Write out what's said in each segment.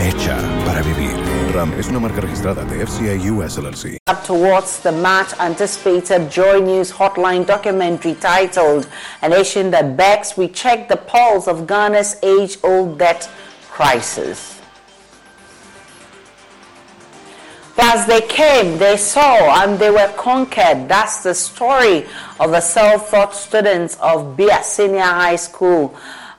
Hecha para vivir. RAM es una marca registrada de US LLC. Up towards the much anticipated Joy News Hotline documentary titled A Nation That Begs, we check the pulse of Ghana's age old debt crisis. Plus, they came, they saw, and they were conquered. That's the story of the self taught students of Bia Senior High School.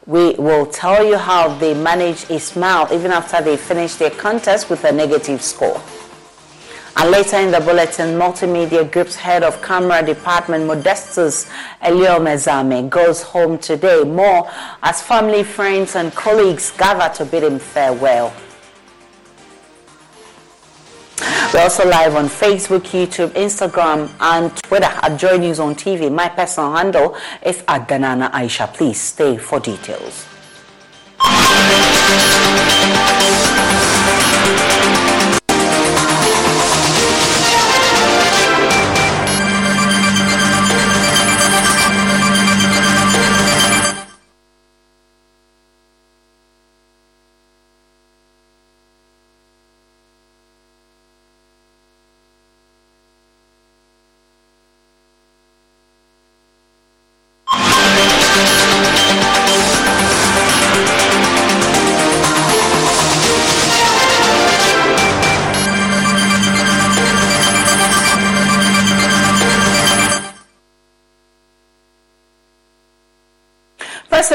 We will tell you how they managed a smile even after they finished their contest with a negative score. And later in the bulletin, Multimedia Group's head of camera department, Modestus Elio Mezame, goes home today. More as family, friends, and colleagues gather to bid him farewell. We're also live on Facebook, YouTube, Instagram, and Twitter at Joy News on TV. My personal handle is at Danana Aisha. Please stay for details.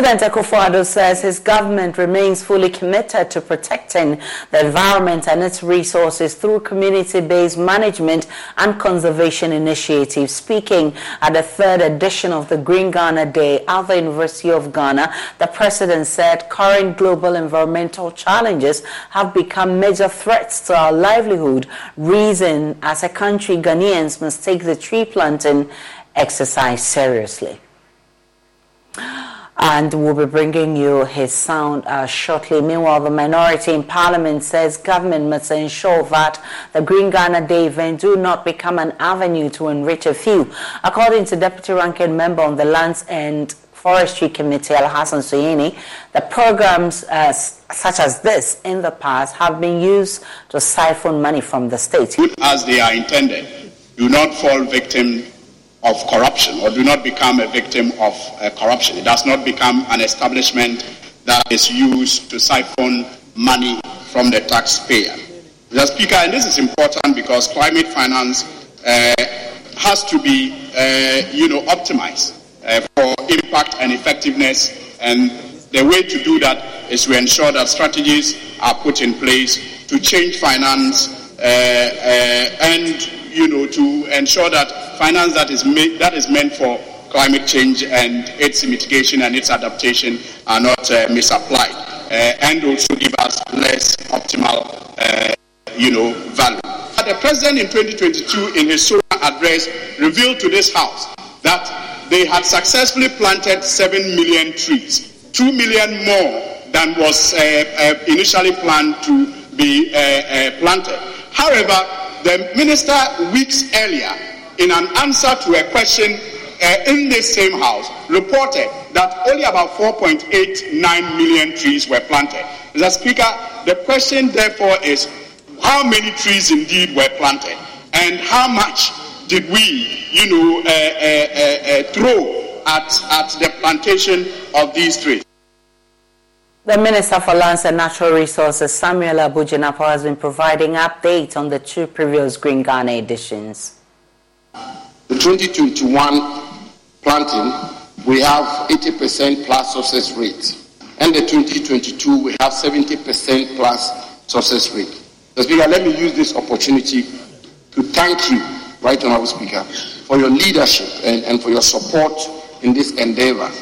President Akufo-Addo says his government remains fully committed to protecting the environment and its resources through community-based management and conservation initiatives. Speaking at the third edition of the Green Ghana Day at the University of Ghana, the president said current global environmental challenges have become major threats to our livelihood. Reason as a country, Ghanaians must take the tree planting exercise seriously and we'll be bringing you his sound uh, shortly. Meanwhile, the minority in parliament says government must ensure that the Green Ghana Day event do not become an avenue to enrich a few. According to Deputy Ranking Member on the Lands and Forestry Committee, Al Hassan Suhuyini, the programs uh, such as this in the past have been used to siphon money from the state. As they are intended, do not fall victim of corruption or do not become a victim of uh, corruption. It does not become an establishment that is used to siphon money from the taxpayer. Mr. Speaker, and this is important because climate finance uh, has to be, uh, you know, optimized uh, for impact and effectiveness. And the way to do that is to ensure that strategies are put in place to change finance uh, uh, and you know, to ensure that finance that is, that is meant for climate change and its mitigation and its adaptation are not uh, misapplied, uh, and also give us less optimal, uh, you know, value. But the president in 2022, in his solar address, revealed to this House that they had successfully planted 7 million trees, 2 million more than was uh, uh, initially planned to be uh, planted. However, the minister, weeks earlier, in an answer to a question uh, in this same house, reported that only about 4.89 million trees were planted. Mr. Speaker, the question therefore is how many trees indeed were planted and how much did we, you know, uh, uh, uh, uh throw at, at the plantation of these trees? The Minister for Lands and Natural Resources, Samuel Abu Jinapor, has been providing updates on the two previous Green Ghana editions. The 2021 planting, we have 80% plus success rate. And the 2022, we have 70% plus success rate. The Speaker, let me use this opportunity to thank you, Right Honorable Speaker, for your leadership and, and for your support in this endeavor.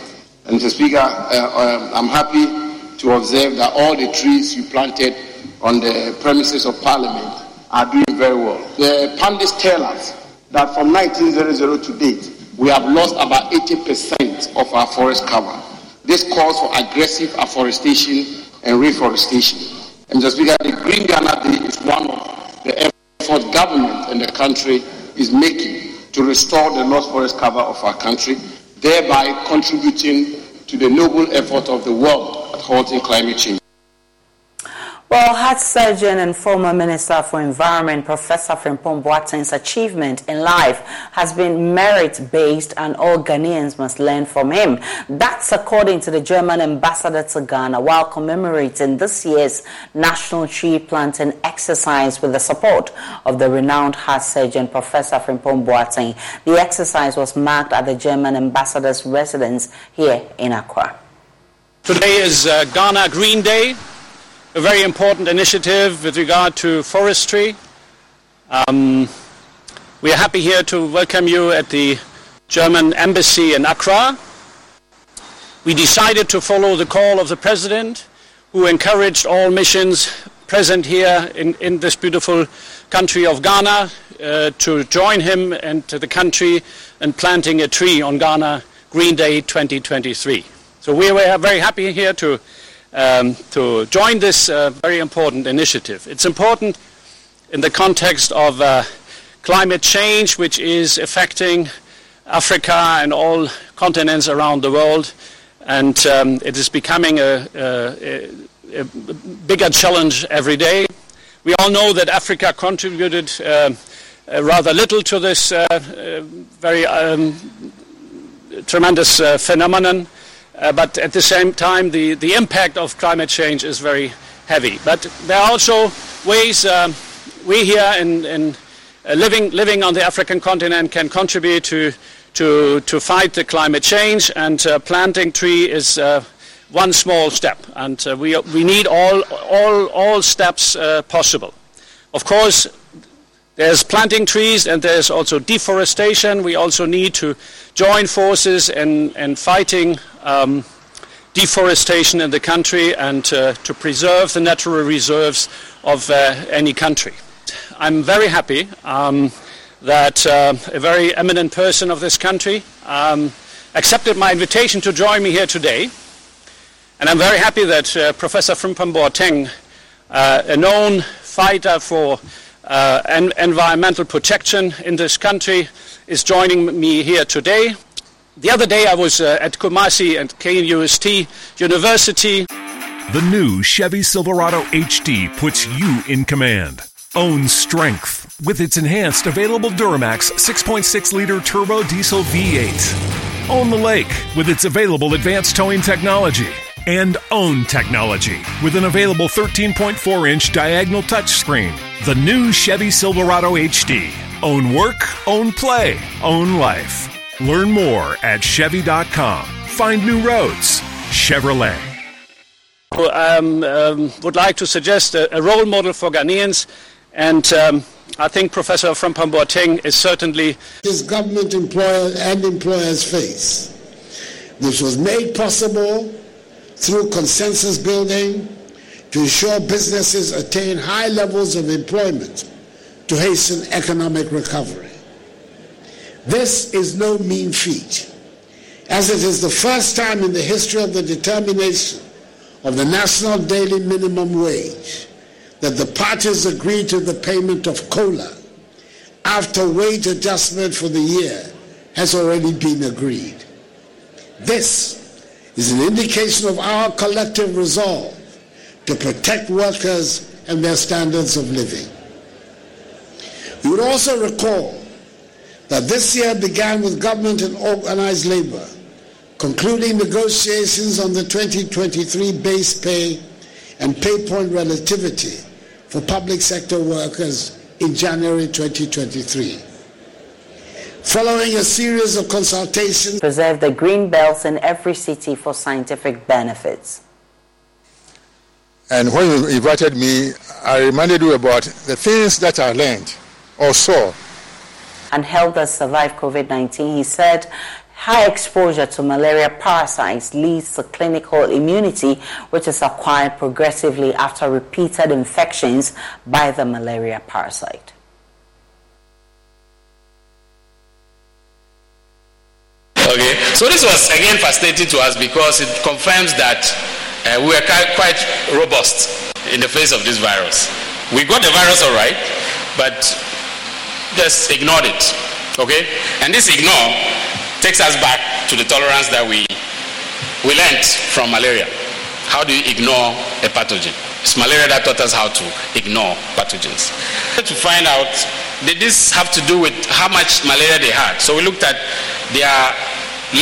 And Mr. Speaker, uh, um, I'm happy to observe that all the trees you planted on the premises of Parliament are doing very well. The pundits tell us that from 1900 to date, we have lost about 80% of our forest cover. This calls for aggressive afforestation and reforestation. And just because the Green Ghana Day is one of the efforts government and the country is making to restore the lost forest cover of our country, thereby contributing to the noble effort of the world halting climate change. Well, heart surgeon and former Minister for Environment, Professor Frimpong Boateng's achievement in life has been merit-based and all Ghanaians must learn from him. That's according to the German ambassador to Ghana while commemorating this year's National Tree Planting exercise with the support of the renowned heart surgeon, Professor Frimpong Boateng. The exercise was marked at the German ambassador's residence here in Accra. Today is uh, Ghana Green Day a very important initiative with regard to forestry. Um, we are happy here to welcome you at the German Embassy in Accra. We decided to follow the call of the President, who encouraged all missions present here in, in this beautiful country of Ghana uh, to join him and to the country in planting a tree on Ghana Green Day 2023. So we were very happy here to um, to join this uh, very important initiative. It's important in the context of uh, climate change, which is affecting Africa and all continents around the world, and um, it is becoming a, a, a, bigger challenge every day. We all know that Africa contributed uh, uh rather little to this uh, uh, very um, tremendous phenomenon. Uh, but at the same time, the, the impact of climate change is very heavy. But there are also ways um, we here in, in uh, living, living on the African continent can contribute to, to, to fight the climate change, and uh, planting tree is uh, one small step. And uh, we, we need all, all, all steps uh, possible. Of course, there's planting trees and there's also deforestation. We also need to join forces in, in fighting um, deforestation in the country and uh, to preserve the natural reserves of uh, any country. I'm very happy um, that uh, a very eminent person of this country um, accepted my invitation to join me here today. And I'm very happy that uh, Professor Frimpong Boateng, uh, a known fighter for uh, en- environmental protection in this country, is joining me here today. The other day I was uh, at Kumasi at KNUST University. The new Chevy Silverado HD puts you in command. Own strength with its enhanced available Duramax 6.6 liter turbo diesel V8. Own the lake with its available advanced towing technology. And own technology with an available 13.4 inch diagonal touchscreen. The new Chevy Silverado HD. Own work, own play, own life. Learn more at Chevy.com. Find new roads. Chevrolet. Um, um, would like to suggest a, a, role model for Ghanaians, and um, I think Professor Frimpong Boateng is certainly. This government employer and employers face. This was made possible through consensus building to ensure businesses attain high levels of employment to hasten economic recovery. This is no mean feat, as it is the first time in the history of the determination of the national daily minimum wage that the parties agreed to the payment of COLA after wage adjustment for the year has already been agreed. This is an indication of our collective resolve to protect workers and their standards of living. We would also recall that this year began with government and organized labor concluding negotiations on the 2023 base pay and pay point relativity for public sector workers in January 2023. Following a series of consultations, preserve the green belts in every city for scientific benefits. And when you invited me, I reminded you about the things that I learned or saw and helped us survive COVID 19. He said, high exposure to malaria parasites leads to clinical immunity, which is acquired progressively after repeated infections by the malaria parasite. Okay, so this was again fascinating to us because it confirms that uh, we are quite robust in the face of this virus. We got the virus all right, but just ignored it. Okay, and this ignore takes us back to the tolerance that we we learned from malaria. How do you ignore a pathogen? It's malaria that taught us how to ignore pathogens. To find out, did this have to do with how much malaria they had? So we looked at their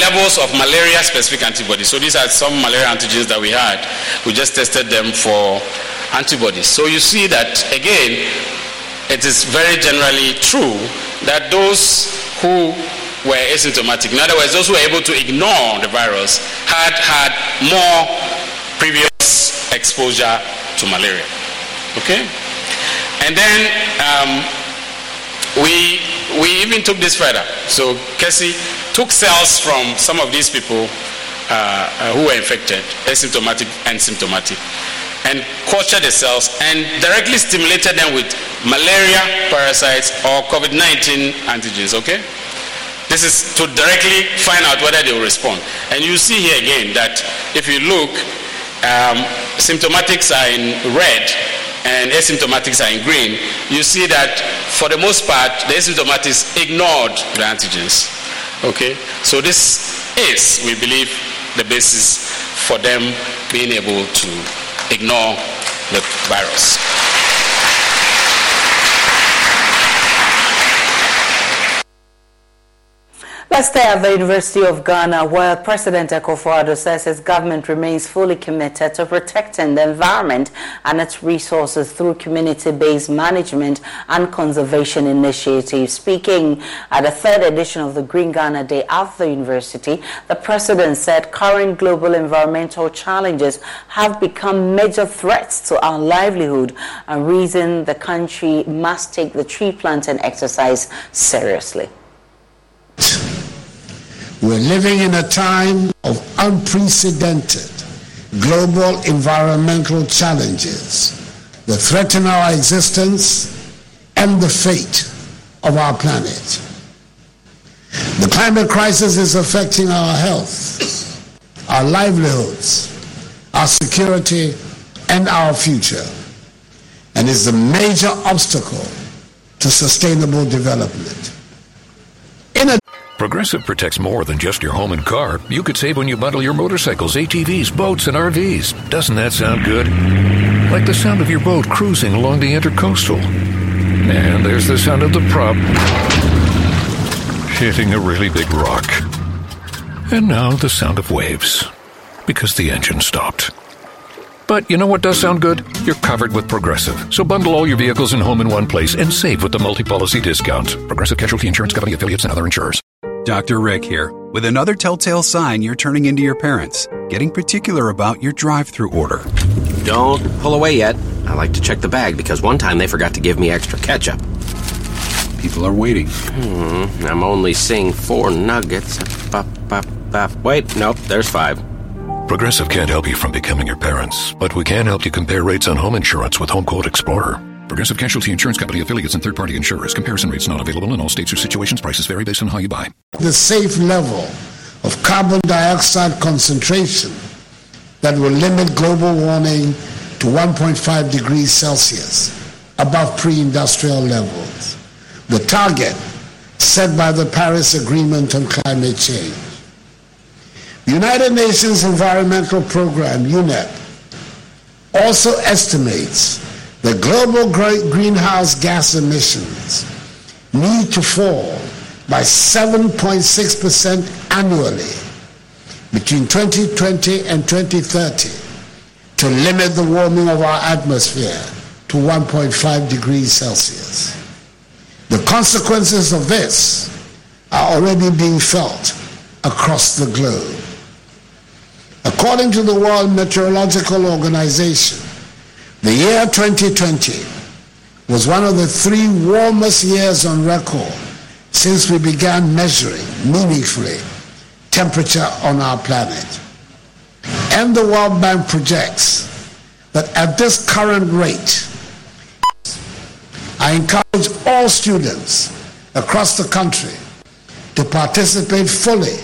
levels of malaria specific antibodies. So these are some malaria antigens that we had. We just tested them for antibodies. So you see that again, it is very generally true that those who were asymptomatic, in other words, those who were able to ignore the virus, had had more previous exposure to malaria. Okay? And then um, we, we even took this further. So Casey took cells from some of these people uh, uh, who were infected, asymptomatic and symptomatic, and cultured the cells and directly stimulated them with malaria parasites or COVID 19 antigens, okay? This is to directly find out whether they will respond. And you see here again that if you look, um, symptomatics are in red and asymptomatics are in green. You see that for the most part, the asymptomatics ignored the antigens. Okay? So this is, we believe, the basis for them being able to ignore the virus. Let's stay at the University of Ghana, where President Akufo-Addo says his government remains fully committed to protecting the environment and its resources through community-based management and conservation initiatives. Speaking at the third edition of the Green Ghana Day at the university, the president said current global environmental challenges have become major threats to our livelihood and reason the country must take the tree planting exercise seriously. We're living in a time of unprecedented global environmental challenges that threaten our existence and the fate of our planet. The climate crisis is affecting our health, our livelihoods, our security, and our future, and is a major obstacle to sustainable development. Progressive protects more than just your home and car. You could save when you bundle your motorcycles, ATVs, boats, and RVs. Doesn't that sound good? Like the sound of your boat cruising along the intercoastal. And there's the sound of the prop hitting a really big rock. And now the sound of waves because the engine stopped. But you know what does sound good? You're covered with Progressive. So bundle all your vehicles and home in one place and save with the multi policy discount. Progressive Casualty Insurance Company affiliates and other insurers. Dr. Rick here. With another telltale sign you're turning into your parents, getting particular about your drive through order. Don't pull away yet. I like to check the bag because one time they forgot to give me extra ketchup. People are waiting. Hmm, I'm only seeing four nuggets. Bup, bup, bup. Wait, nope, there's five. Progressive can't help you from becoming your parents, but we can help you compare rates on home insurance with Home Quote Explorer. Progressive Casualty Insurance Company affiliates and third-party insurers. Comparison rates not available in all states or situations. Prices vary based on how you buy. The safe level of carbon dioxide concentration that will limit global warming to 1.5 degrees Celsius above pre-industrial levels. The target set by the Paris Agreement on Climate Change. The United Nations Environmental Program, UNEP, also estimates that global greenhouse gas emissions need to fall by 7.6% annually between 2020 and 2030 to limit the warming of our atmosphere to 1.5 degrees Celsius. The consequences of this are already being felt across the globe. According to the World Meteorological Organization, the year 2020 was one of the three warmest years on record since we began measuring meaningfully temperature on our planet. And the World Bank projects that at this current rate, I encourage all students across the country to participate fully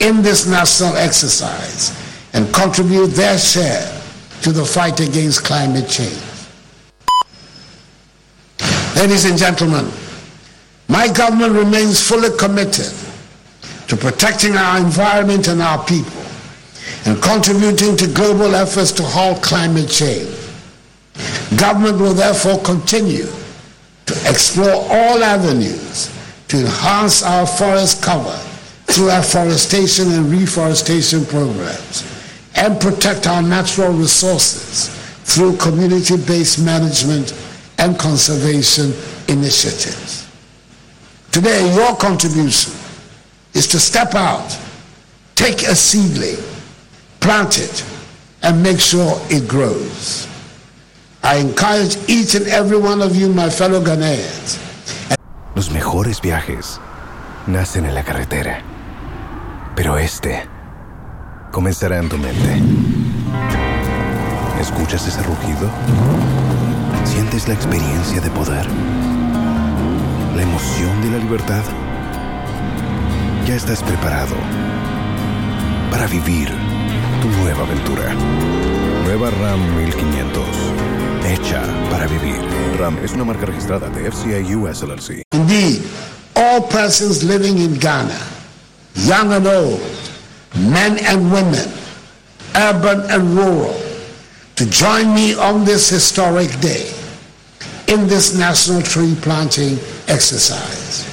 in this national exercise and contribute their share to the fight against climate change. Ladies and gentlemen, my government remains fully committed to protecting our environment and our people and contributing to global efforts to halt climate change. Government will therefore continue to explore all avenues to enhance our forest cover through afforestation and reforestation programs and protect our natural resources through community-based management and conservation initiatives. Today, your contribution is to step out, take a seedling, plant it, and make sure it grows. I encourage each and every one of you, my fellow Ghanaians. Los mejores viajes nacen en la carretera, pero este comenzará en tu mente. ¿Escuchas ese rugido? ¿Sientes la experiencia de poder? ¿La emoción de la libertad? Ya estás preparado para vivir tu nueva aventura. Nueva RAM 1500. Hecha para vivir. RAM es una marca registrada de FCI US LLC. Indeed, all persons living in Ghana, young and old, men and women, urban and rural, to join me on this historic day in this national tree planting exercise.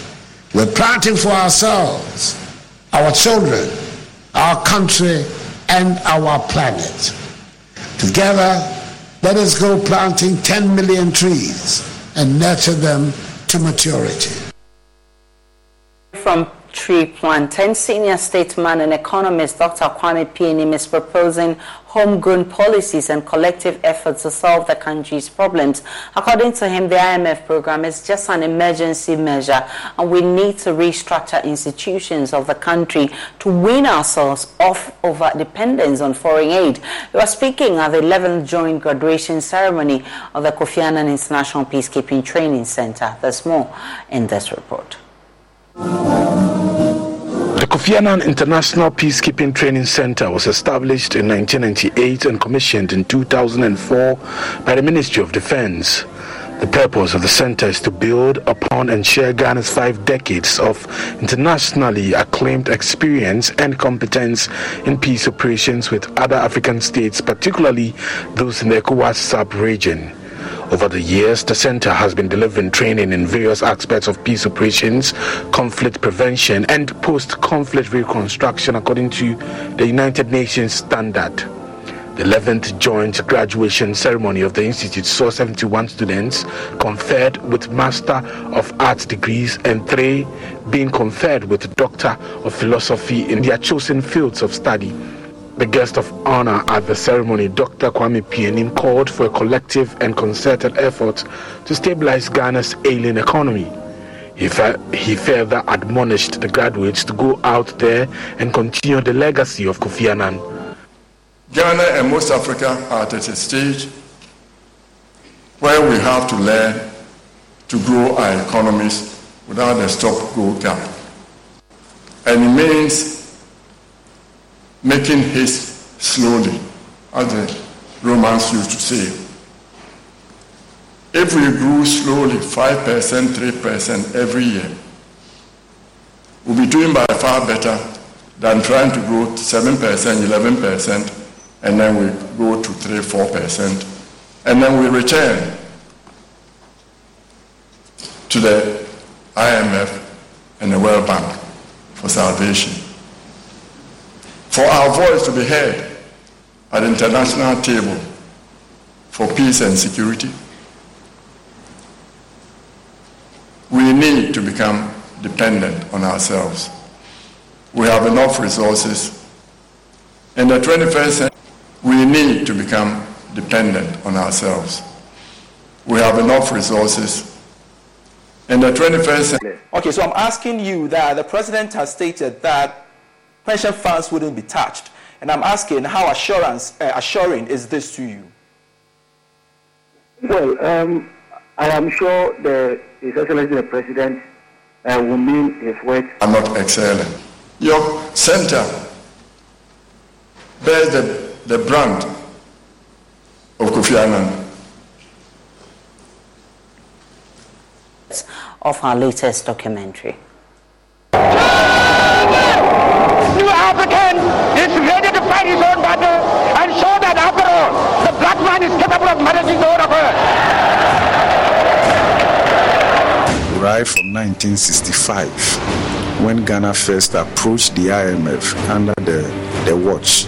We're planting for ourselves, our children, our country, and our planet. Together, let us go planting 10 million trees and nurture them to maturity. From tree planting, senior statesman and economist Dr. Kwame Pianim is proposing homegrown policies and collective efforts to solve the country's problems. According to him, the IMF program is just an emergency measure and we need to restructure institutions of the country to wean ourselves off of our dependence on foreign aid. He was speaking at the 11th joint graduation ceremony of the Kofi Annan International Peacekeeping Training Center. There's more in this report. The Kofi Annan International Peacekeeping Training Center was established in 1998 and commissioned in 2004 by the Ministry of Defense. The purpose of the center is to build upon and share Ghana's five decades of internationally acclaimed experience and competence in peace operations with other African states, particularly those in the ECOWAS sub region. Over the years, the center has been delivering training in various aspects of peace operations, conflict prevention, and post conflict reconstruction according to the United Nations standard. The 11th joint graduation ceremony of the Institute saw 71 students conferred with Master of Arts degrees and three being conferred with Doctor of Philosophy in their chosen fields of study. The guest of honor at the ceremony, Dr. Kwame Pianim, called for a collective and concerted effort to stabilize Ghana's ailing economy. He, he further admonished the graduates to go out there and continue the legacy of Kofi Annan. Ghana and most Africa are at a stage where we have to learn to grow our economies without a stop-go gap. And it means making haste slowly, as the Romans used to say. If we grew slowly, 5%, 3% every year, we'll be doing by far better than trying to grow 7%, 11%, and then we go to 3, 4%, and then we return to the IMF and the World Bank for salvation for our voice to be heard at the international table for peace and security, we need to become dependent on ourselves. We have enough resources. In the 21st century, we need to become dependent on ourselves. We have enough resources. In the 21st century. Okay, so I'm asking you that the president has stated that pension funds wouldn't be touched. And I'm asking, how assurance, uh, assuring is this to you? Well, um, I am sure the His Excellency the President uh, will mean his words. I'm not excelling. Your center bears the, the brand of Kofi Annan. Of our latest documentary. New African is ready to fight his own battle and show that after all, the black man is capable of managing the whole affair. Right from 1965, when Ghana first approached the IMF under the, the watch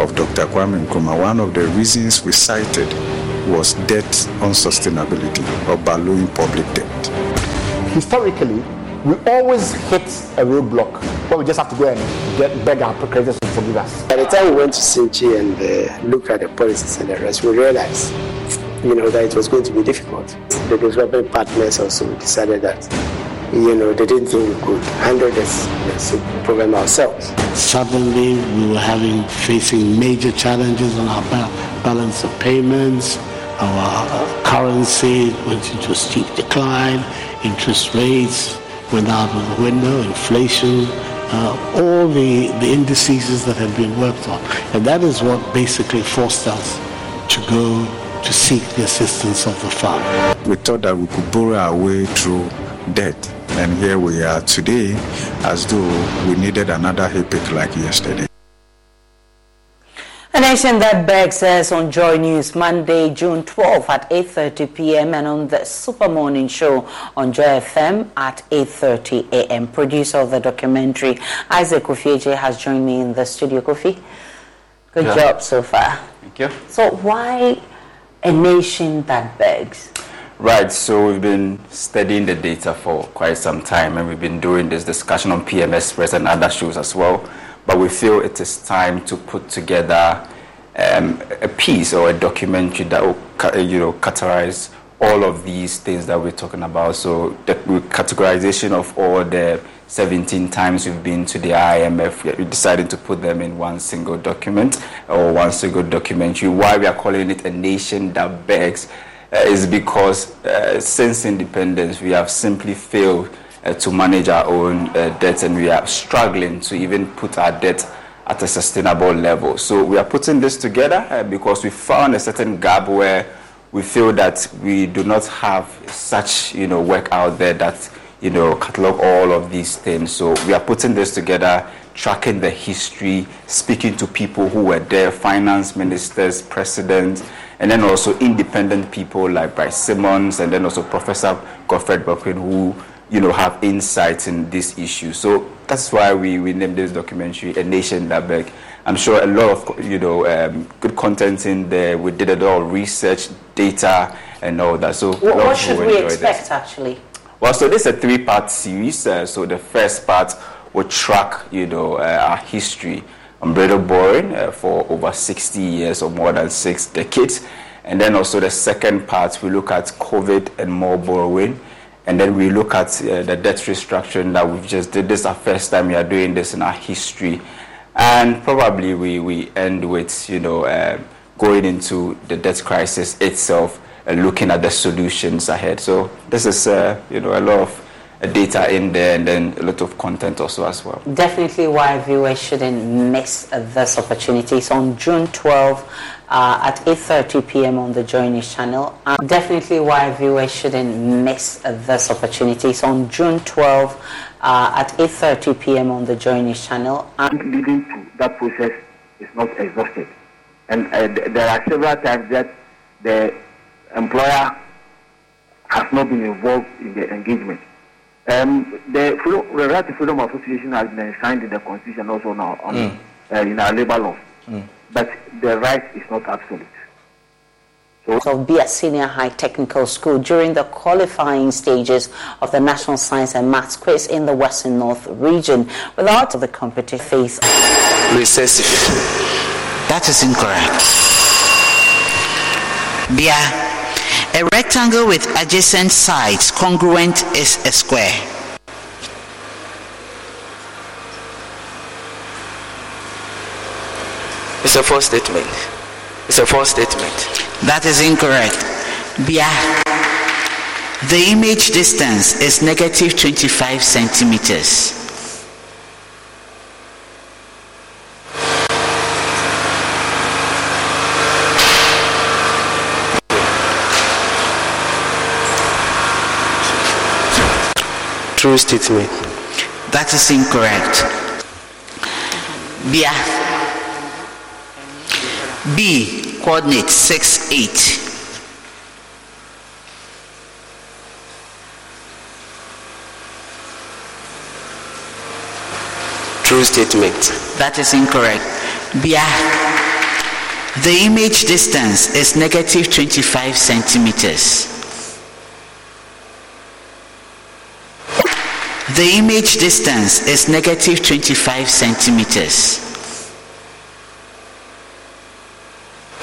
of Dr. Kwame Nkrumah, one of the reasons we cited was debt unsustainability or ballooning public debt. Historically, we always hit a roadblock where we just have to go and get, beg our creditors to forgive us. By the time we went to Sinchi and uh, looked at the policies and the rest, we realized, you know, that it was going to be difficult. The development partners also decided that, you know, they didn't think we could handle this, this problem ourselves. Suddenly, we were having facing major challenges on our balance of payments. Our currency went into a steep decline. Interest rates went out of the window. Inflation, uh, all the, the indices that had been worked on. And that is what basically forced us to go to seek the assistance of the Father. We thought that we could borrow our way through death, And here we are today as though we needed another epic like yesterday. A nation that begs us on Joy News Monday, June 12 at 8.30 p.m. and on the Super Morning Show on Joy FM at 8.30 a.m. Producer of the documentary, Isaac Kofi Agyei, has joined me in the studio. Kofi, good Yeah. job so far. Thank you. So why a nation that begs? Right, so we've been studying the data for quite some time and we've been doing this discussion on PM Express and other shows as well. But we feel it is time to put together um, a piece or a documentary that will you know, categorize all of these things that we're talking about. So the categorization of all the 17 times we've been to the IMF, we decided to put them in one single document or one single documentary. Why we are calling it a nation that begs uh, is because uh, since independence we have simply failed uh, to manage our own uh, debt and we are struggling to even put our debt at a sustainable level. So we are putting this together uh, because we found a certain gap where we feel that we do not have such you know work out there that you know catalog all of these things. So we are putting this together, tracking the history, speaking to people who were there, finance ministers, presidents, and then also independent people like Bryce Simmons, and then also Professor Godfred Bokpin, who you know have insights in this issue. So that's why we, we named this documentary "A Nation That Beg." I'm sure a lot of you know um, good content in there. We did a lot of research, data, and all that. So What, what should we expect This. actually? Well, so this is a three-part series. Uh, so the first part will track, you know, uh, our history borrowing uh, for over 60 years or more than six decades. And then also the second part, we look at COVID and more borrowing. And then we look at uh, the debt restructuring that we've just did. This is our first time we are doing this in our history. And probably we, we end with, you know, uh, going into the debt crisis itself and looking at the solutions ahead. So this is, uh, you know, a lot of uh, data in there and then a lot of content also as well. Definitely why viewers shouldn't miss this opportunity. It's on June 12 uh, at 8.30 p.m. on the Joy channel. Definitely why viewers shouldn't miss this opportunity. It's on June 12 uh, at 8.30 p.m. on the Joy channel. Uh, leading to that process is not exhausted. And uh, th- there are several times that the employer has not been involved in the engagement. Um, the, freedom, the right to freedom of association has been enshrined in the constitution also now on, Mm. uh, in our labor law, but the right is not absolute. of Bia Senior High Technical School during the qualifying stages of the National Science and Maths Quiz in the Western North region. Without the competitive phase. recessive. That is incorrect. Bia, a rectangle with adjacent sides congruent is a square. It's a false statement. It's a false statement. That is incorrect. Bia. The image distance is negative 25 centimeters. True statement. That is incorrect. Bia. B coordinate 6 8. True statement. That is incorrect. Bia. Ah. The image distance is negative 25 centimeters. The image distance is negative 25 centimeters.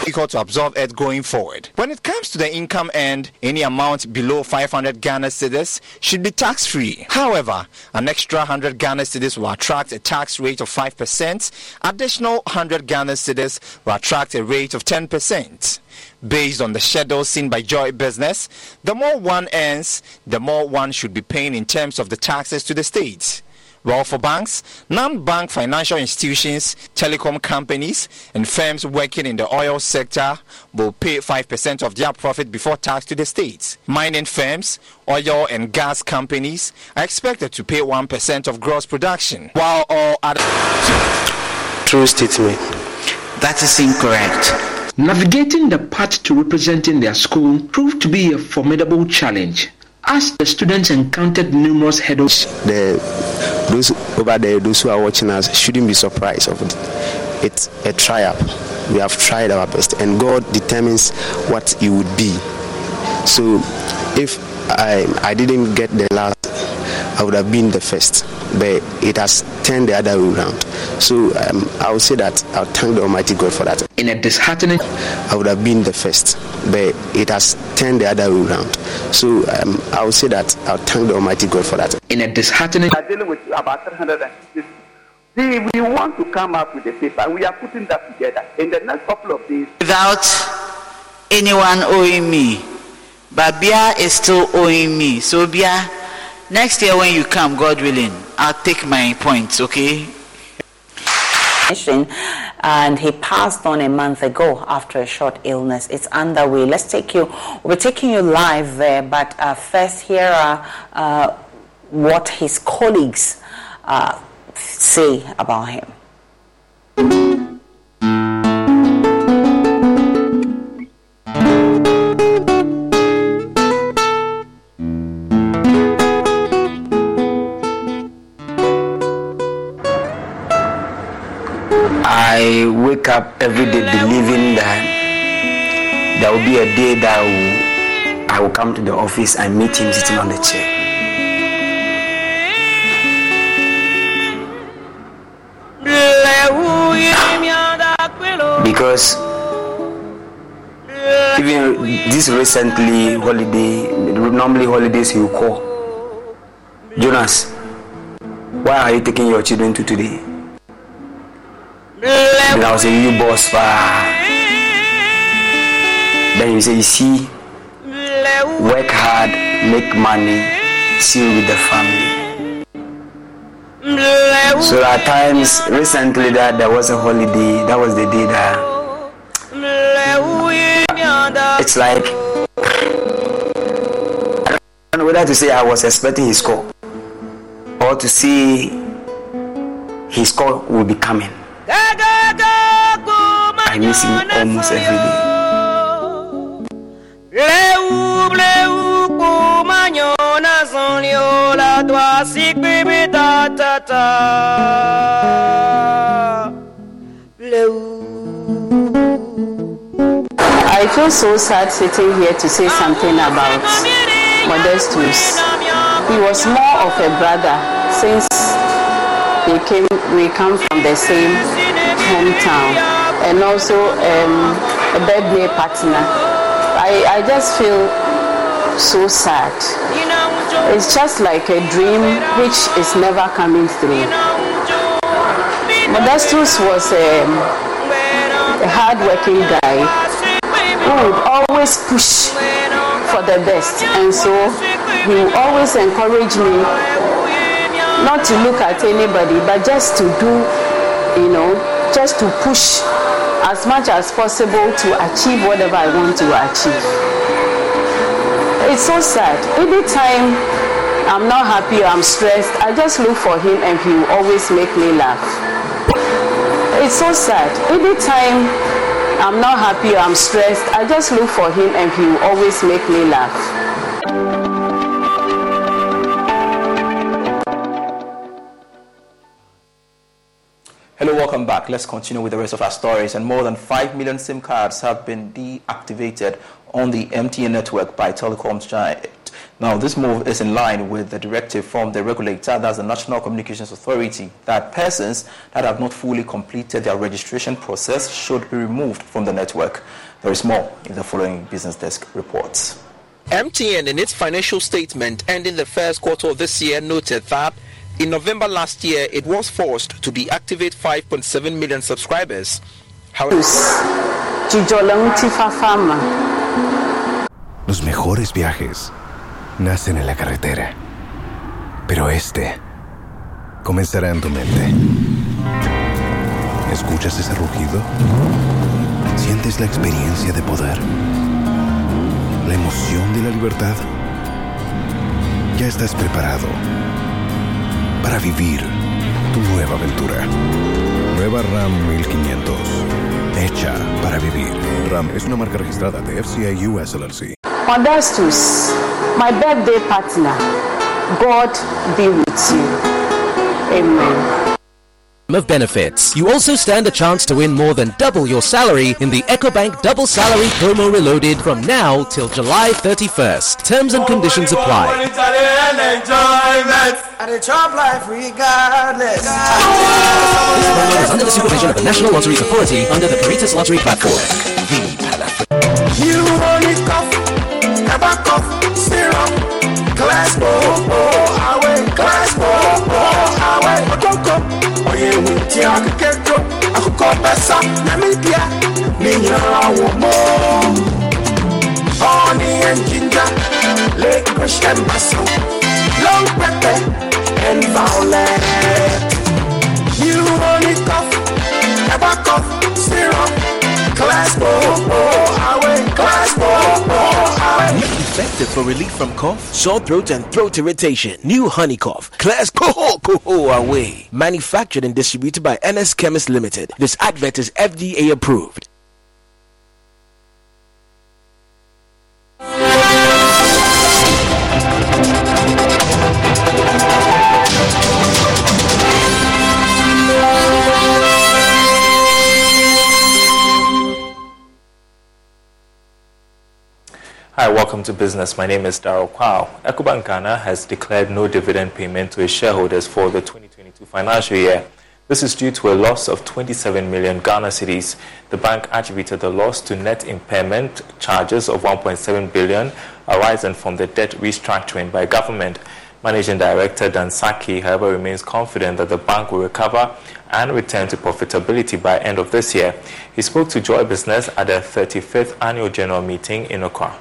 Difficult to absorb it going forward. When it comes to the income end, any amount below 500 Ghana cedis should be tax free. However, an extra 100 Ghana cedis will attract a tax rate of 5%. Additional 100 Ghana cedis will attract a rate of 10%. Based on the schedule seen by Joy Business, the more one earns, the more one should be paying in terms of the taxes to the state. Well, for banks, non-bank financial institutions, telecom companies, and firms working in the oil sector will pay 5% of their profit before tax to the state. Mining firms, oil and gas companies are expected to pay 1% of gross production, while all other... True statement. That is incorrect. Navigating the path to representing their school proved to be a formidable challenge as the students encountered numerous hurdles. The, those over there, those who are watching us, shouldn't be surprised of it. It's a triumph. We have tried our best, and God determines what it would be. So, if I, I didn't get the last, I would have been the first. But it has turned the other way around. So um, I would say that I'll thank the Almighty God for that. In a disheartening, I would have been the first, but it has turned the other way around. So um, I would say that I'll thank the Almighty God for that. In a disheartening, We are dealing with about 350. See, we want to come up with a paper, and we are putting that together. In the next couple of days, Without anyone owing me. But Bia is still owing me. So Bia, next year when you come, God willing, I'll take my points, okay? and he passed on a month ago after a short illness. It's underway. Let's take you, we're taking you live there, but uh, first here are uh, what his colleagues uh, say about him. Wake up every day believing that there will be a day that I will, I will come to the office and meet him sitting on the chair. Because even this recently holiday, normally holidays you call Jonas, why are you taking your children to today? Then I was say, you boss pa. Then you say, you see, work hard, make money, see with the family. So at times, recently that there was a holiday, that was the day that it's like I don't know whether to say I was expecting his call or to see his call will be coming. I miss him almost every day. I feel so sad sitting here to say something about Modestus. He was more of a brother since he came, we come from the same hometown and also um, a birthday partner. I, I just feel so sad. It's just like a dream which is never coming through. Modestus was um, a hard-working guy who would always push for the best, and so he always encourage me not to look at anybody, but just to do, you know, just to push as much as possible to achieve whatever I want to achieve. It's so sad. Anytime I'm not happy or I'm stressed, I just look for him and he will always make me laugh. It's so sad. Anytime I'm not happy or I'm stressed, I just look for him and he will always make me laugh. Hello, welcome back. Let's continue with the rest of our stories. And more than 5 million SIM cards have been deactivated on the MTN network by telecoms giant. Now, this move is in line with the directive from the regulator, that's the National Communications Authority, that persons that have not fully completed their registration process should be removed from the network. There is more in the following Business Desk reports. MTN, in its financial statement ending the first quarter of this year, noted that in November last year, it was forced to deactivate 5.7 million subscribers. However, Los mejores viajes nacen en la carretera, pero este comenzará en tu mente. ¿Escuchas ese rugido? ¿Sientes la experiencia de poder? ¿La emoción de la libertad? Ya estás preparado para vivir tu nueva aventura. Nueva RAM 1500. Hecha para vivir. RAM es una marca registrada de FCI US LLC. Modestus, my birthday partner, God be with you. Amen. Of benefits. You also stand a chance to win more than double your salary in the EcoBank Double Salary Promo Reloaded from now till July 31st. Terms and conditions apply. Promo is under the supervision of the National Lotteries Authority under the Caritas Lottery Platform. You only oh, class go, Okoko, oye wuti akikejo, akuko pesa, namibia, minyara womo. Honey and ginger, licorice and basil, long pepper and violet. You only cough, never cough, syrup. Away. Effective for relief from cough, sore throat, and throat irritation. New Honey Cough. Class Coho Coho Away. Manufactured and distributed by NS Chemist Limited. This advert is FDA approved. Hi, welcome to business. My name is Daryl Kwao. EcoBank Ghana has declared no dividend payment to its shareholders for the 2022 financial year. This is due to a loss of 27 million Ghana cedis. The bank attributed the loss to net impairment charges of 1.7 billion arising from the debt restructuring by government. Managing Director Dan Sackey, however, remains confident that the bank will recover and return to profitability by end of this year. He spoke to Joy Business at the 35th annual general meeting in Accra.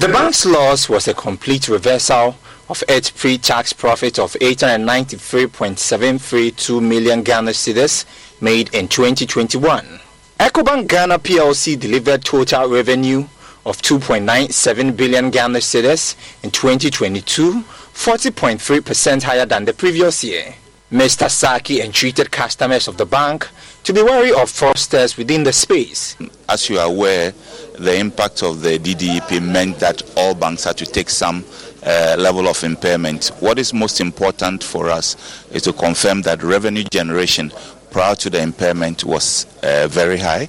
The bank's loss was a complete reversal of its pre-tax profit of 893.732 million Ghana cedis made in 2021. EcoBank Ghana PLC delivered total revenue of 2.97 billion Ghana cedis in 2022, 40.3% higher than the previous year. Mr. Sackey entreated customers of the bank to be wary of fraudsters within the space. As you are aware, the impact of the DDEP meant that all banks had to take some uh, level of impairment. What is most important for us is to confirm that revenue generation prior to the impairment was uh, very high.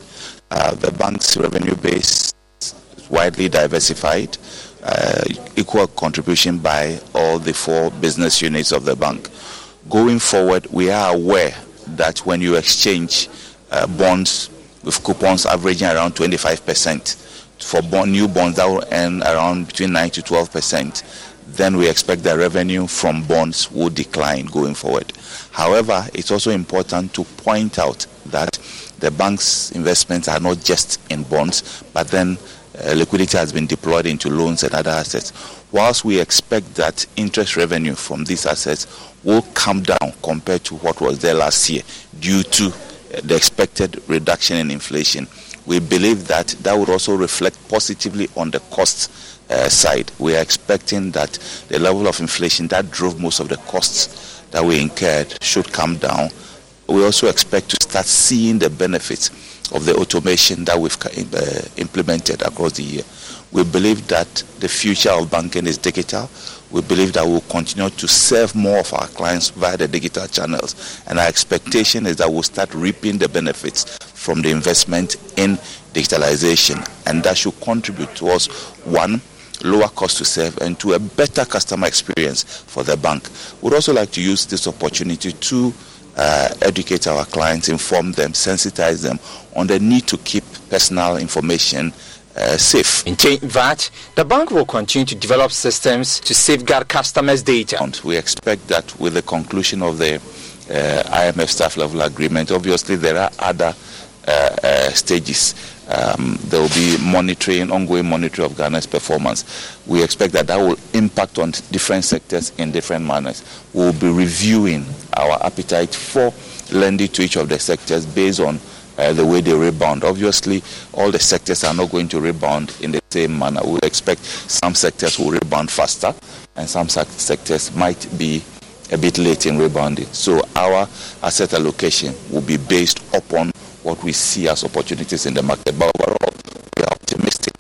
Uh, the bank's revenue base is widely diversified, uh, equal contribution by all the four business units of the bank. Going forward, we are aware that when you exchange uh, bonds with coupons averaging around 25%, for bond, new bonds that will earn around between 9 to 12%, then we expect the revenue from bonds will decline going forward. However, it's also important to point out that the bank's investments are not just in bonds, but then uh, liquidity has been deployed into loans and other assets. Whilst we expect that interest revenue from these assets will come down compared to what was there last year due to uh, the expected reduction in inflation, we believe that that would also reflect positively on the cost uh, side. We are expecting that the level of inflation that drove most of the costs that we incurred should come down. We also expect to start seeing the benefits of the automation that we've uh, implemented across the year. We believe that the future of banking is digital. We believe that we'll continue to serve more of our clients via the digital channels. And our expectation is that we'll start reaping the benefits from the investment in digitalization. And that should contribute towards one, lower cost to serve and to a better customer experience for the bank. We'd also like to use this opportunity to uh, educate our clients, inform them, sensitize them on the need to keep personal information uh, safe. In that, the bank will continue to develop systems to safeguard customers' data. And we expect that with the conclusion of the uh, IMF staff level agreement, obviously there are other uh, uh stages. Um, there will be monitoring, ongoing monitoring of Ghana's performance. We expect that that will impact on different sectors in different manners. We will be reviewing our appetite for lending to each of the sectors based on uh, the way they rebound. Obviously, all the sectors are not going to rebound in the same manner. We expect some sectors will rebound faster, and some sectors might be a bit late in rebounding. So our asset allocation will be based upon what we see as opportunities in the market. But overall, we are optimistic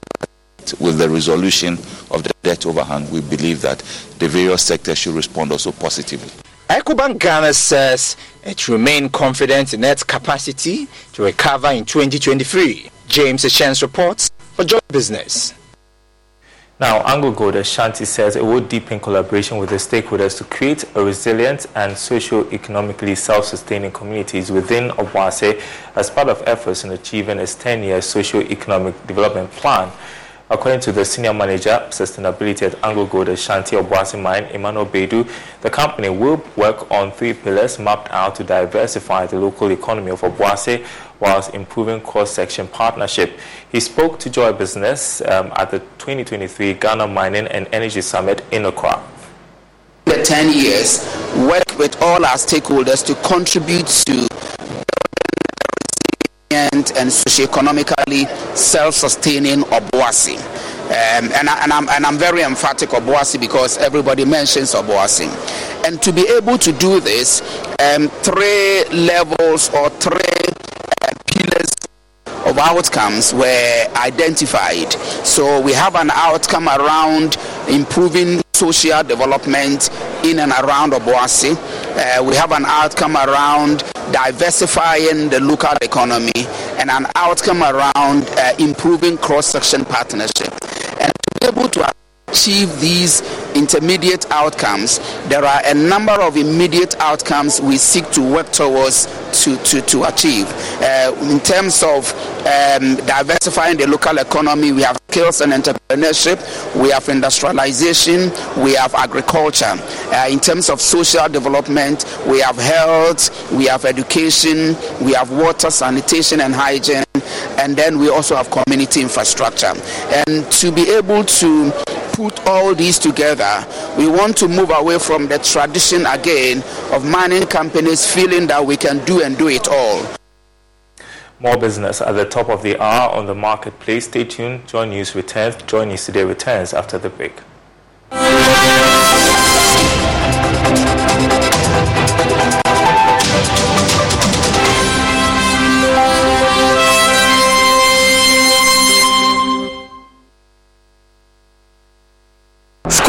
with the resolution of the debt overhang. We believe that the various sectors should respond also positively. Ecobank Ghana says it remains confident in its capacity to recover in 2023. James Chance reports for Joy Business. Now, AngloGold Ashanti says it will deepen collaboration with the stakeholders to create a resilient and socio-economically self-sustaining communities within Obuasi as part of efforts in achieving its 10-year socio-economic development plan. According to the senior manager, sustainability at AngloGold Ashanti Obuasi Mine, Emmanuel Bedu, the company will work on three pillars mapped out to diversify the local economy of Obuasi whilst improving cross-section partnership. He spoke to Joy Business um, at the 2023 Ghana Mining and Energy Summit in Accra. The 10 years, work with all our stakeholders to contribute to and socio-economically self-sustaining Obuasi. Um, and, I, I'm very emphatic Obuasi because everybody mentions Obuasi. And to be able to do this, um, three levels or three uh, pillars of outcomes were identified. So we have an outcome around improving social development in and around Obuasi. Uh, we have an outcome around diversifying the local economy and an outcome around uh, improving cross-section partnership. And to be able to achieve these intermediate outcomes, there are a number of immediate outcomes we seek to work towards to, to, to achieve. Uh, in terms of um, diversifying the local economy, we have skills and entrepreneurship, we have industrialization, we have agriculture. Uh, in terms of social development, we have health, we have education, we have water, sanitation, and hygiene, and then we also have community infrastructure. And to be able to put all these together, we want to move away from the tradition again of mining companies feeling that we can do and do it all. More business at the top of the hour on the marketplace. Stay tuned. Joy News returns. Joy News today returns after the break.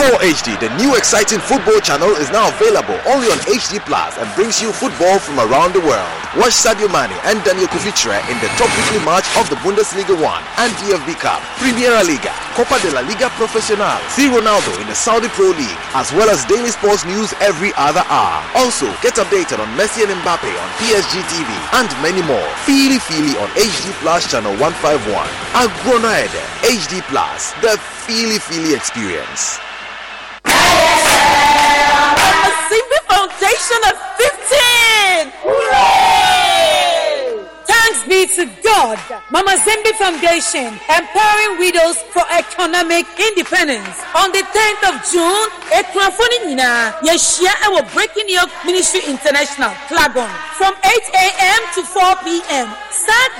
Score HD, the new exciting football channel, is now available only on HD Plus and brings you football from around the world. Watch Sadio Mane and Daniel Cuvitre in the top weekly match of the Bundesliga 1 and DFB Cup, Primera Liga, Copa de la Liga Profesional, see Ronaldo in the Saudi Pro League, as well as daily sports news every other hour. Also, get updated on Messi and Mbappe on PSG TV and many more. Feely Feely on HD Plus channel 151. Agronaede HD Plus, the Feely Feely experience. Foundation of 15! Hooray! Thanks be God, Mama Zimbi Foundation, empowering widows for economic independence. On the 10th of June, Ekrafoni Nina, Yeshia Ewo Breaking Yoke Ministry International, Flagon, from 8 a.m. to 4 p.m.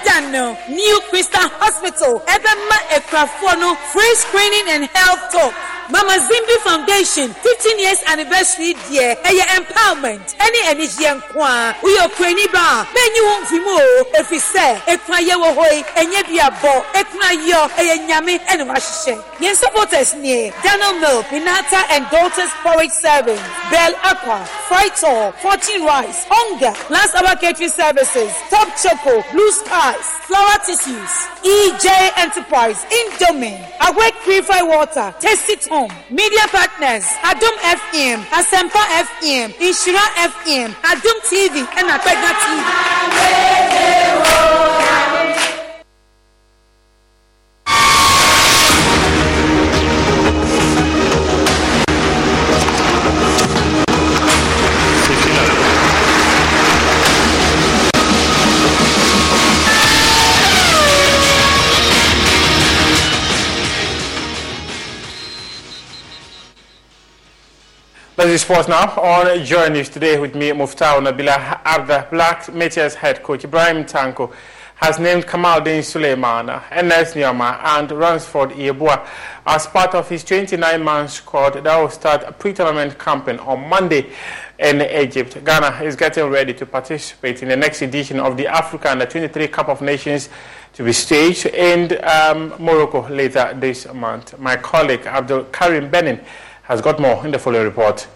Daniel, New Christian Hospital, Ebema Ekrafono, free screening and health talk. Mama Zimbi Foundation 15 years anniversary deɛ ɛyɛ empowerment. Ɛne anigyeɛ nko a. Woyɛ okurani ba. A bɛnyi wo mfi mu o. Ɛfiri sɛ ekuna yɛ wɔ hɔ yi. Ɛnyɛ bi abɔ ekuna yɔ ɛyɛ nyame ɛne wahyehyɛ yɛn supporters nie Daniel Milk Minata and Daughters Porridge Serving Bell Aqua Fritor Fortune Rice Onga Last Hour Catering Services Top Choco Blue Skies Flower Tissues EJ Enterprise Indomie Awake Purified Water Tasty Home, Media Partners, Adum FM, Asempa FM, Inshira FM, Adum TV, and Apega TV. Let's sports now on Joy News today with me, Muftau Nabila Arda. Black Meteors head coach Ibrahim Tanko has named Kamal Din Suleiman, Ernest Nuamah, and Ransford Yeboah as part of his 29-man squad that will start a pre-tournament campaign on Monday in Egypt. Ghana is getting ready to participate in the next edition of the Africa Under 23 Cup of Nations to be staged in um, Morocco later this month. My colleague Abdul Karim Benin has got more in the following report.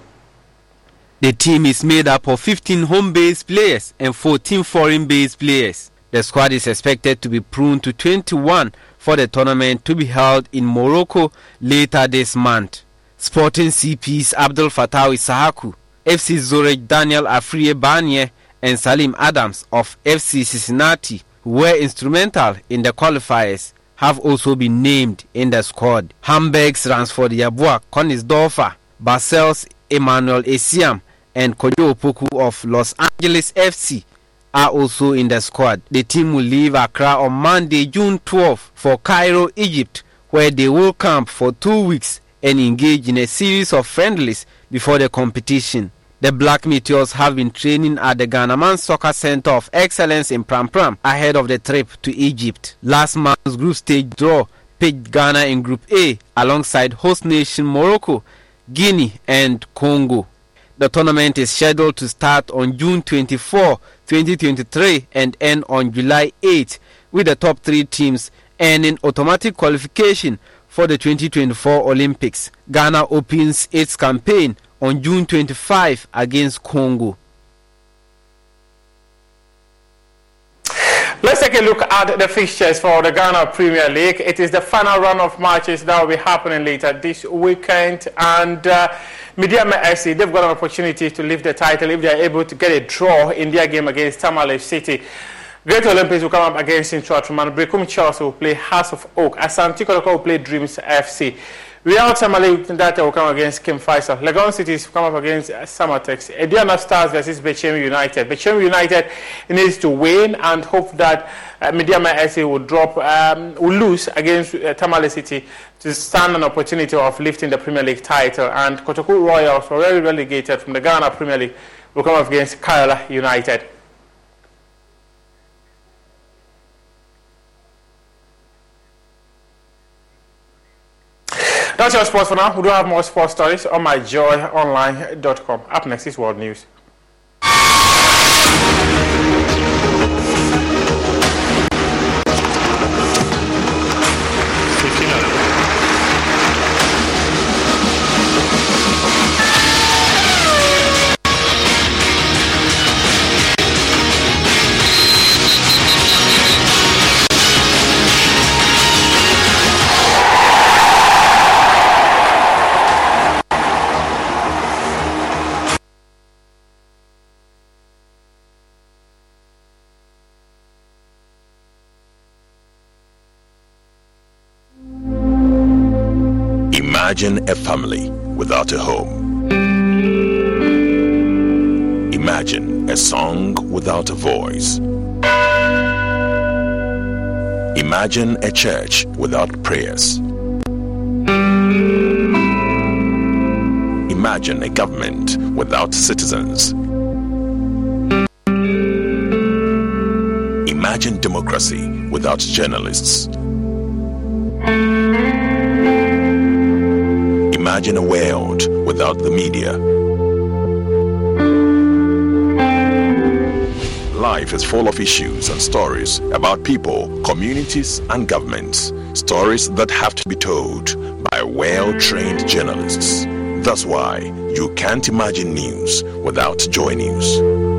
The team is made up of 15 home based players and 14 foreign based players. The squad is expected to be pruned to 21 for the tournament to be held in Morocco later this month. Sporting CPs Abdul Fatawu Issahaku, FC Zurich Daniel Afriyie Barnieh, and Salim Adams of FC Cincinnati who were instrumental in the qualifiers have also been named in the squad. Hamburg's Ransford Yeboah Königsdörffer, Basel's Emmanuel Essiam, and Kojo Opoku of Los Angeles FC are also in the squad. The team will leave Accra on Monday, June 12 for Cairo, Egypt, where they will camp for two weeks and engage in a series of friendlies before the competition. The Black Meteors have been training at the Ghanaman Soccer Center of Excellence in Prampram ahead of the trip to Egypt. Last month's group stage draw picked Ghana in Group A alongside host nation Morocco, Guinea, and Congo. The tournament is scheduled to start on June 24, 2023 and end on July 8, with the top three teams earning automatic qualification for the 2024 Olympics. Ghana opens its campaign on June 25 against Congo. Let's take a look at the fixtures for the Ghana Premier League. It is the final run of matches that will be happening later this weekend. And uh, FC, they've got an opportunity to lift the title if they are able to get a draw in their game against Tamale City. Great Olympics will come up against Intro Truman. Berekum will play Hearts of Oak. Asante Kotoko will play Dreams FC. Real Tamale Data will come against King Faisal. Legon City will come up against Samatex. Aduana Stars versus Bechem United. Bechem United needs to win and hope that uh, Medeama SC will drop, um, will lose against uh, Tamale City to stand an opportunity of lifting the Premier League title. And Kotoku Royals, already relegated from the Ghana Premier League, will come up against Karela United. That's your sports for now. We do have more sports stories on myjoyonline.com. Up next is World News. Imagine a family without a home. Imagine a song without a voice. Imagine a church without prayers. Imagine a government without citizens. Imagine democracy without journalists. Imagine a world without the media. Life is full of issues and stories about people, communities, and governments. Stories that have to be told by well trained journalists. That's why you can't imagine news without Joy News.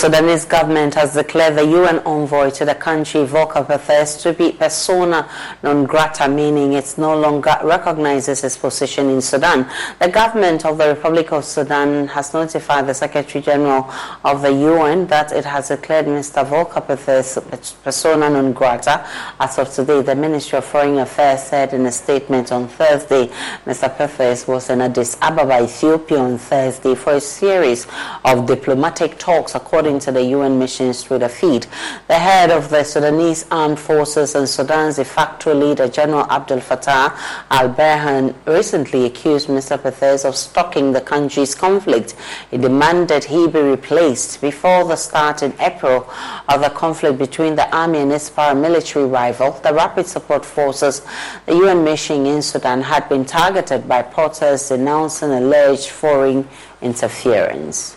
Sudanese government has declared the UN envoy to the country, Volker Perthes, to be persona non grata, meaning it no longer recognizes his position in Sudan. The government of the Republic of Sudan has notified the Secretary General of the UN that it has declared Mr. Volker Perthes persona non grata. As of today, the Ministry of Foreign Affairs said in a statement on Thursday, Mr. Perthes was in Addis Ababa, Ethiopia on Thursday for a series of diplomatic talks according to the UN missions through the feed. The head of the Sudanese Armed Forces and Sudan's de facto leader, General Abdel Fattah al-Burhan, recently accused Mr. Perthes of stoking the country's conflict. He demanded he be replaced before the start in April of the conflict between the army and its paramilitary rival, the Rapid Support Forces. The UN mission in Sudan had been targeted by protests denouncing alleged foreign interference.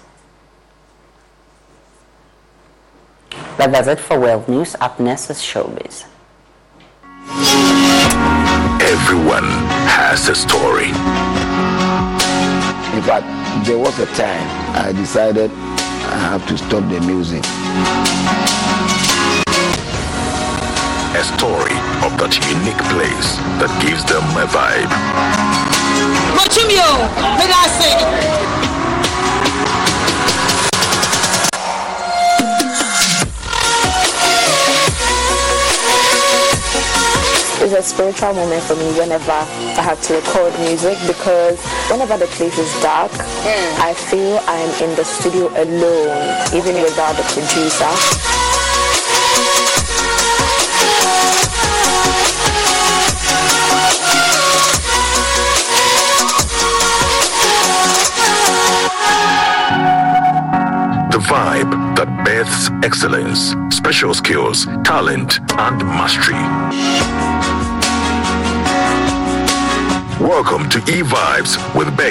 That does it for World News. at next is Showbiz. Everyone has a story. In fact, there was a time I decided I have to stop the music. A story of that unique place that gives them a vibe. Machimio, It's a spiritual moment for me whenever I have to record music because whenever the place is dark, hmm. I feel I'm in the studio alone, even without the producer. The vibe that births excellence, special skills, talent, and mastery. Welcome to E Vibes with Beck.